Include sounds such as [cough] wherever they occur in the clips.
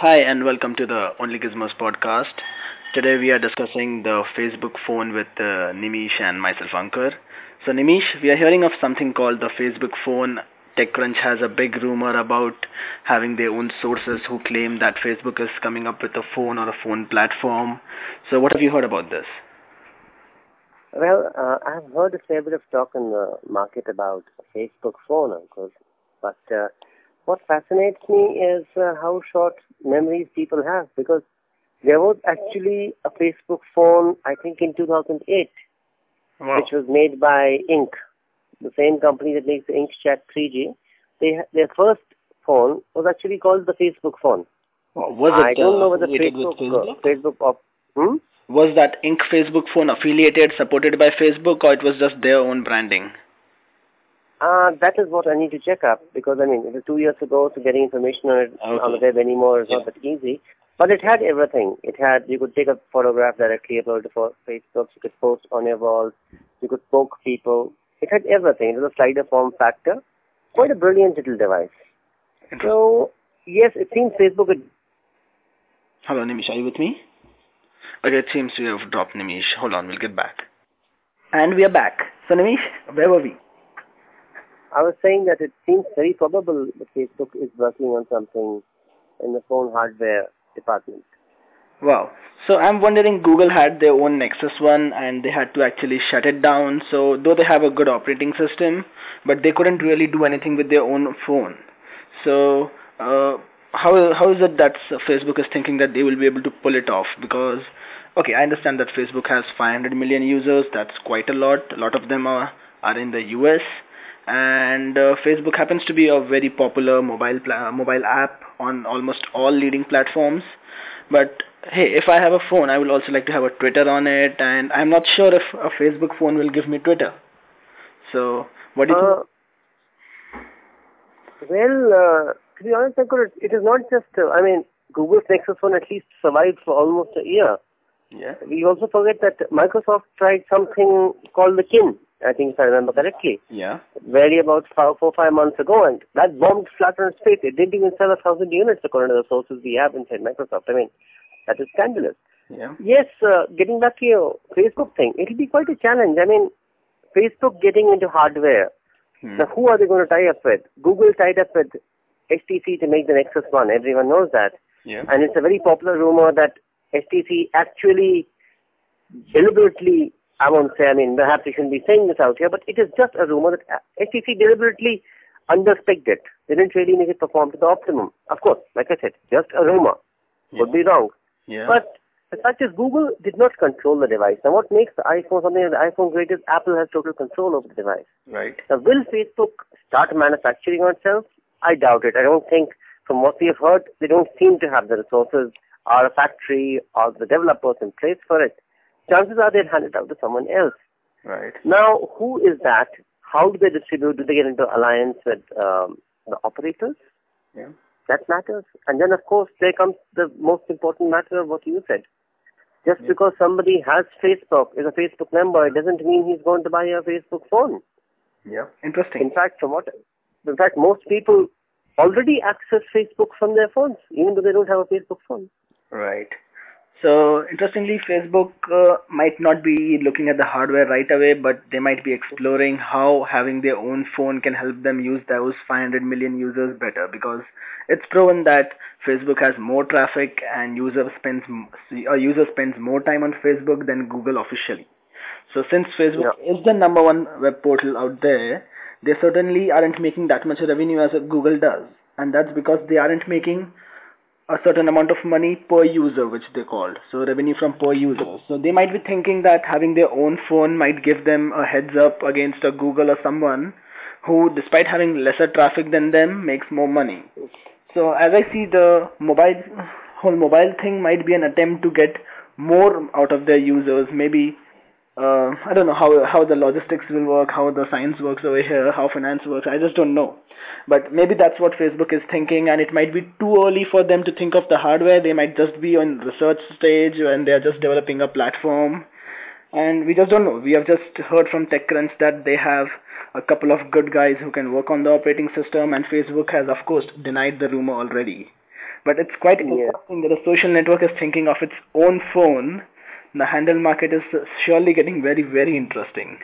Hi, and welcome to the Only Gizmos podcast. Today we are discussing the Facebook phone with uh, Nimish and myself, Ankar. So, Nimish, we are hearing of something called the Facebook phone. TechCrunch has a big rumor about having their own sources who claim that Facebook is coming up with a phone or a phone platform. So, what have you heard about this? Well, uh, I've heard a fair bit of talk in the market about Facebook phone, course, but uh, what fascinates me is uh, how short memories people have because there was actually a Facebook phone, I think in 2008, wow. which was made by INQ., the same company that makes the INQ Chat 3G. They their first phone was actually called the Facebook phone. was it, I don't know whether Facebook, Facebook, Facebook op- hmm? was that INQ. Facebook phone affiliated, supported by Facebook, or it was just their own branding? Uh, that is what I need to check up because I mean it was two years ago, so getting information on it okay. on the web anymore is yeah. not that easy. But it had everything. It had you could take a photograph directly, upload it to Facebook. You could post on your walls. You could poke people. It had everything. It was a slider form factor. Quite a brilliant little device. So yes, it seems Facebook. Had... Hello, Nimish, are you with me? Okay, it seems we have dropped Nimish. Hold on, we'll get back. And we are back. So Nimish, where were we? I was saying that it seems very probable that Facebook is working on something in the phone hardware department. Wow. So I'm wondering Google had their own Nexus One and they had to actually shut it down. So though they have a good operating system, but they couldn't really do anything with their own phone. So uh, how how is it that Facebook is thinking that they will be able to pull it off? Because okay, I understand that Facebook has 500 million users. That's quite a lot. A lot of them are are in the US and uh, Facebook happens to be a very popular mobile mobile app on almost all leading platforms. But hey, if I have a phone, I will also like to have a Twitter on it, and I'm not sure if a Facebook phone will give me Twitter. So, what do you uh, think? Well, uh, to be honest, it is not just. Uh, I mean, Google's Nexus phone at least survived for almost a year. Yeah. We also forget that Microsoft tried something called the Kin I think if I remember correctly. Yeah. Very about five, four, five months ago, and that bombed flat on its face. It didn't even sell a thousand units according to the sources we have inside Microsoft. I mean, that is scandalous. Yeah. Yes, uh, getting back to your Facebook thing, it'll be quite a challenge. I mean, Facebook getting into hardware. Hmm. Now, who are they going to tie up with? Google tied up with HTC to make the Nexus One. Everyone knows that. Yeah. And it's a very popular rumor that HTC actually deliberately I won't say, I mean, perhaps we shouldn't be saying this out here, but it is just a rumor that HTC deliberately underspec it. They didn't really make it perform to the optimum. Of course, like I said, just a rumor. Yeah. Could be wrong. Yeah. But the fact is, Google did not control the device. Now, what makes the iPhone something like the iPhone great is Apple has total control over the device. Right. Now, will Facebook start manufacturing on itself? I doubt it. I don't think, from what we have heard, they don't seem to have the resources or a factory or the developers in place for it chances are they'll hand it out to someone else. Right. Now, who is that? How do they distribute? Do they get into alliance with um, the operators? Yeah. That matters. And then, of course, there comes the most important matter of what you said. Just yeah. because somebody has Facebook, is a Facebook member, it doesn't mean he's going to buy a Facebook phone. Yeah. Interesting. In fact, from what, in fact, most people already access Facebook from their phones, even though they don't have a Facebook phone. Right. So interestingly, Facebook uh, might not be looking at the hardware right away, but they might be exploring how having their own phone can help them use those 500 million users better because it's proven that Facebook has more traffic and user spends a user spends more time on Facebook than Google officially. So since Facebook yeah. is the number one web portal out there, they certainly aren't making that much revenue as Google does, and that's because they aren't making a certain amount of money per user, which they called. So revenue from per user. So they might be thinking that having their own phone might give them a heads up against a Google or someone who, despite having lesser traffic than them, makes more money. So as I see the mobile whole mobile thing might be an attempt to get more out of their users, maybe uh, I don't know how how the logistics will work, how the science works over here, how finance works. I just don't know. But maybe that's what Facebook is thinking, and it might be too early for them to think of the hardware. They might just be on research stage and they are just developing a platform. And we just don't know. We have just heard from TechCrunch that they have a couple of good guys who can work on the operating system, and Facebook has, of course, denied the rumor already. But it's quite Yeah. interesting that a social network is thinking of its own phone. The handle market is surely getting very, very interesting.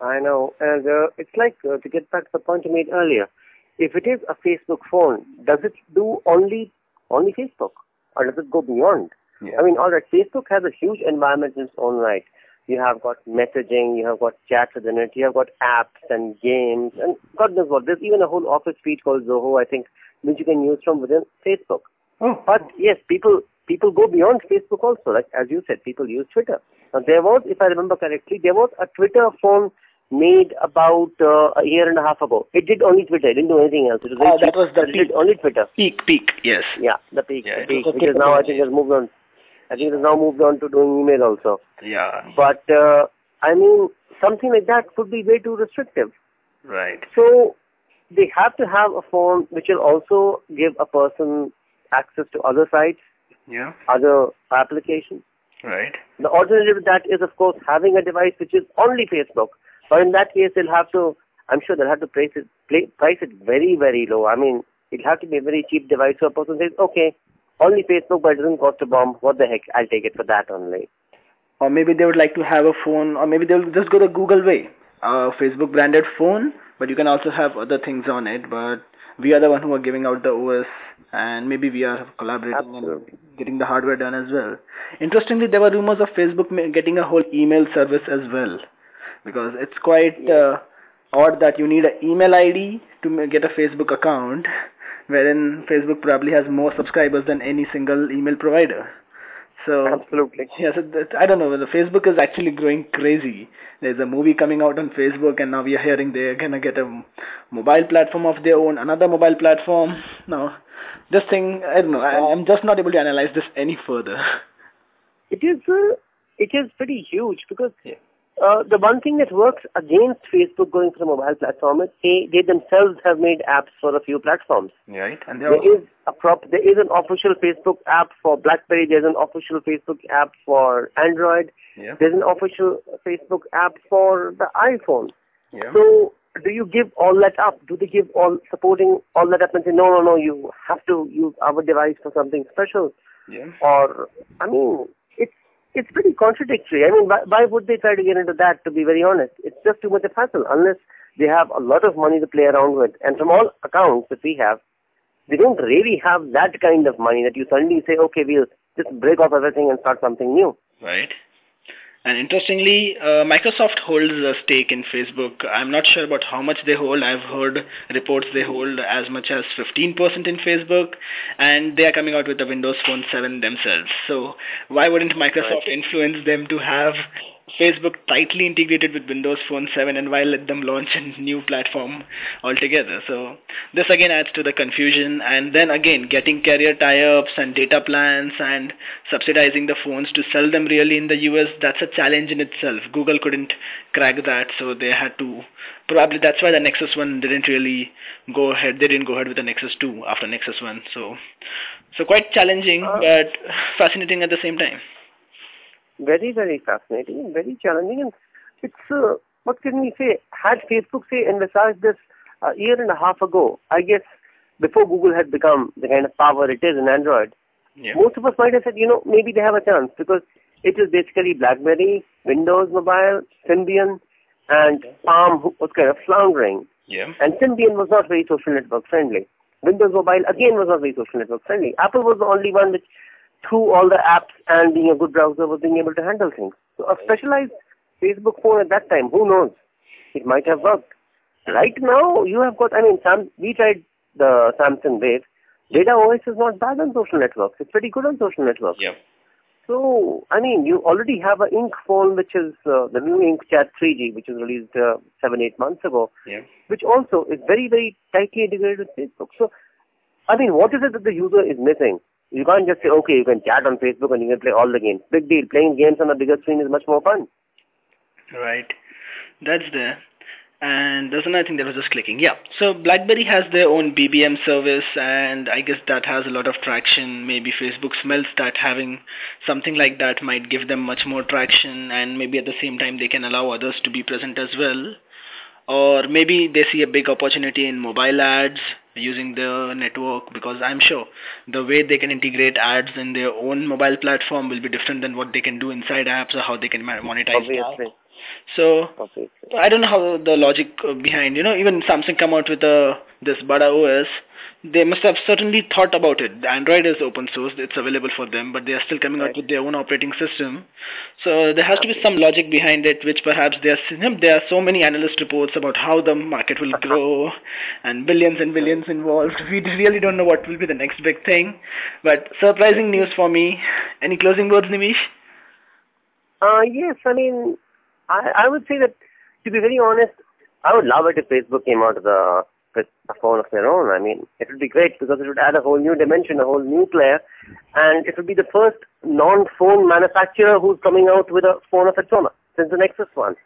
I know. And uh, it's like, uh, to get back to the point you made earlier, if it is a Facebook phone, does it do only only Facebook? Or does it go beyond? Yeah. I mean, all right, Facebook has a huge environment in its own right. You have got messaging, you have got chat within it, you have got apps and games, and God knows what. There's even a whole office suite called Zoho, I think, which you can use from within Facebook. oh, But yes, people people go beyond Facebook also. Like as you said, people use Twitter. Now there was, if I remember correctly, there was a Twitter phone made about uh, a year and a half ago. It did only Twitter. It didn't do anything else. It was very Ah, that cheap, was the but it did only Twitter. Peek, Peek, yes. Yeah, the Peek, Yeah, the Peek, which is now I think has moved on. I think it has now moved on to doing email also. Yeah, But uh, I mean, something like that could be way too restrictive. right. So they have to have a phone which will also give a person access to other sites, Yeah, other applications. right. The alternative to that is, of course, having a device which is only Facebook. But in that case, they'll have to, I'm sure they'll have to price it, play, price it very, very low. I mean, it'll have to be a very cheap device so a person says, okay, only Facebook, but it doesn't cost a bomb. What the heck? I'll take it for that only. Or maybe they would like to have a phone, or maybe they'll just go the Google way, a Facebook branded phone, but you can also have other things on it. But we are the one who are giving out the OS, and maybe we are collaborating Absolutely. Getting the hardware done as well. Interestingly, there were rumors of Facebook getting a whole email service as well, because it's quite uh, odd that you need an email ID to get a Facebook account, wherein Facebook probably has more subscribers than any single email provider. So Absolutely. yeah. So it, I don't know. The Facebook is actually growing crazy. There's a movie coming out on Facebook, and now we are hearing they're gonna get a mobile platform of their own, another mobile platform. Now, this thing, I don't know. I, I'm just not able to analyze this any further. It is, uh, it is pretty huge because Yeah. Uh, the one thing that works against Facebook going for the mobile platform is they, they themselves have made apps for a few platforms. Right, and There is a prop. There is an official Facebook app for BlackBerry. There's an official Facebook app for Android. yeah, There's an official Facebook app for the iPhone. yeah, So, do you give all that up? Do they give all supporting all that up and say no, no, no? You have to use our device for something special, yeah. or I mean, it's pretty contradictory. I mean, why, why would they try to get into that? To be very honest, it's just too much of hassle unless they have a lot of money to play around with. And from all accounts that we have, they don't really have that kind of money that you suddenly say, okay, we'll just break off everything and start something new. Right. And interestingly, uh, Microsoft holds a stake in Facebook. I'm not sure about how much they hold. I've heard reports they hold as much as 15% in Facebook, and they are coming out with the Windows Phone 7 themselves. So why wouldn't Microsoft influence them to have Facebook tightly integrated with Windows Phone 7 and why let them launch a new platform altogether? So this again adds to the confusion and then again getting carrier tie-ups and data plans and subsidizing the phones to sell them really in the US that's a challenge in itself. Google couldn't crack that so they had to probably that's why the Nexus 1 didn't really go ahead they didn't go ahead with the Nexus 2 after Nexus 1 so so quite challenging Uh, but fascinating at the same time. Very, very fascinating and very challenging. And it's, uh, what can we say? Had Facebook, say, envisaged this a year and a half ago, I guess before Google had become the kind of power it is in Android, Yeah. most of us might have said, you know, maybe they have a chance because it is basically BlackBerry, Windows Mobile, Symbian, and Palm was kind of floundering. Yeah. And Symbian was not very social network friendly. Windows Mobile again was not very social network friendly. Apple was the only one which, through all the apps and being a good browser, was being able to handle things. So a specialized Facebook phone at that time, who knows? It might have worked. Right now, you have got. I mean, Sam, we tried the Samsung Wave. Bada OS is not bad on social networks. It's pretty good on social networks. Yeah. So, I mean, you already have an INQ phone, which is uh, the new INQ Chat 3G, which was released uh, seven, eight months ago, Yeah. which also is very, very tightly integrated with Facebook. So, I mean, what is it that the user is missing? You can't just say, okay, you can chat on Facebook and you can play all the games. Big deal. Playing games on a bigger screen is much more fun. Right. That's there. And there's another thing that was just clicking. Yeah. So BlackBerry has their own BBM service, and I guess that has a lot of traction. Maybe Facebook smells that having something like that might give them much more traction, and maybe at the same time they can allow others to be present as well. Or maybe they see a big opportunity in mobile ads using the network because I'm sure the way they can integrate ads in their own mobile platform will be different than what they can do inside apps or how they can monetize Obviously. That. So Obviously. I don't know how the logic behind you know even Samsung come out with a this Bada OS they must have certainly thought about it. Android is open source; it's available for them, but they are still coming right. out with their own operating system. So there has to be some logic behind it, which perhaps there are there are so many analyst reports about how the market will [laughs] grow and billions and billions involved. We really don't know what will be the next big thing. But surprising news for me. Any closing words, Nimish? Uh, yes, I mean, I, I would say that to be very honest, I would love it if Facebook came out of the with a phone of their own. I mean, it would be great because it would add a whole new dimension, a whole new player, and it would be the first non-phone manufacturer who's coming out with a phone of its own since the Nexus one.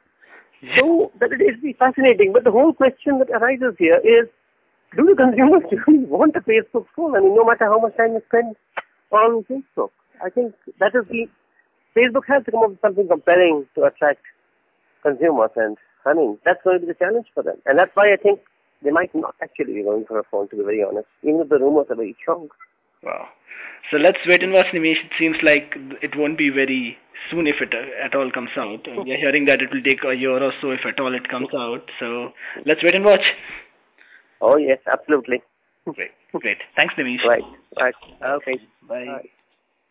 So that it would be fascinating. But the whole question that arises here is, do the consumers [laughs] really want a Facebook phone? I mean, no matter how much time you spend on Facebook, I think that is the Facebook has to come up with something compelling to attract consumers, and I mean that's going to be the challenge for them. And that's why I think they might not actually be going for a phone, to be very honest, even if the rumors are very strong. Wow. So let's wait and watch, Nimish. It seems like it won't be very soon if it uh, at all comes out. We are hearing that it will take a year or so if at all it comes out. So let's wait and watch. Oh, yes, absolutely. Great. Great. Thanks, Nimish. Right. Right. Okay. Bye. Bye.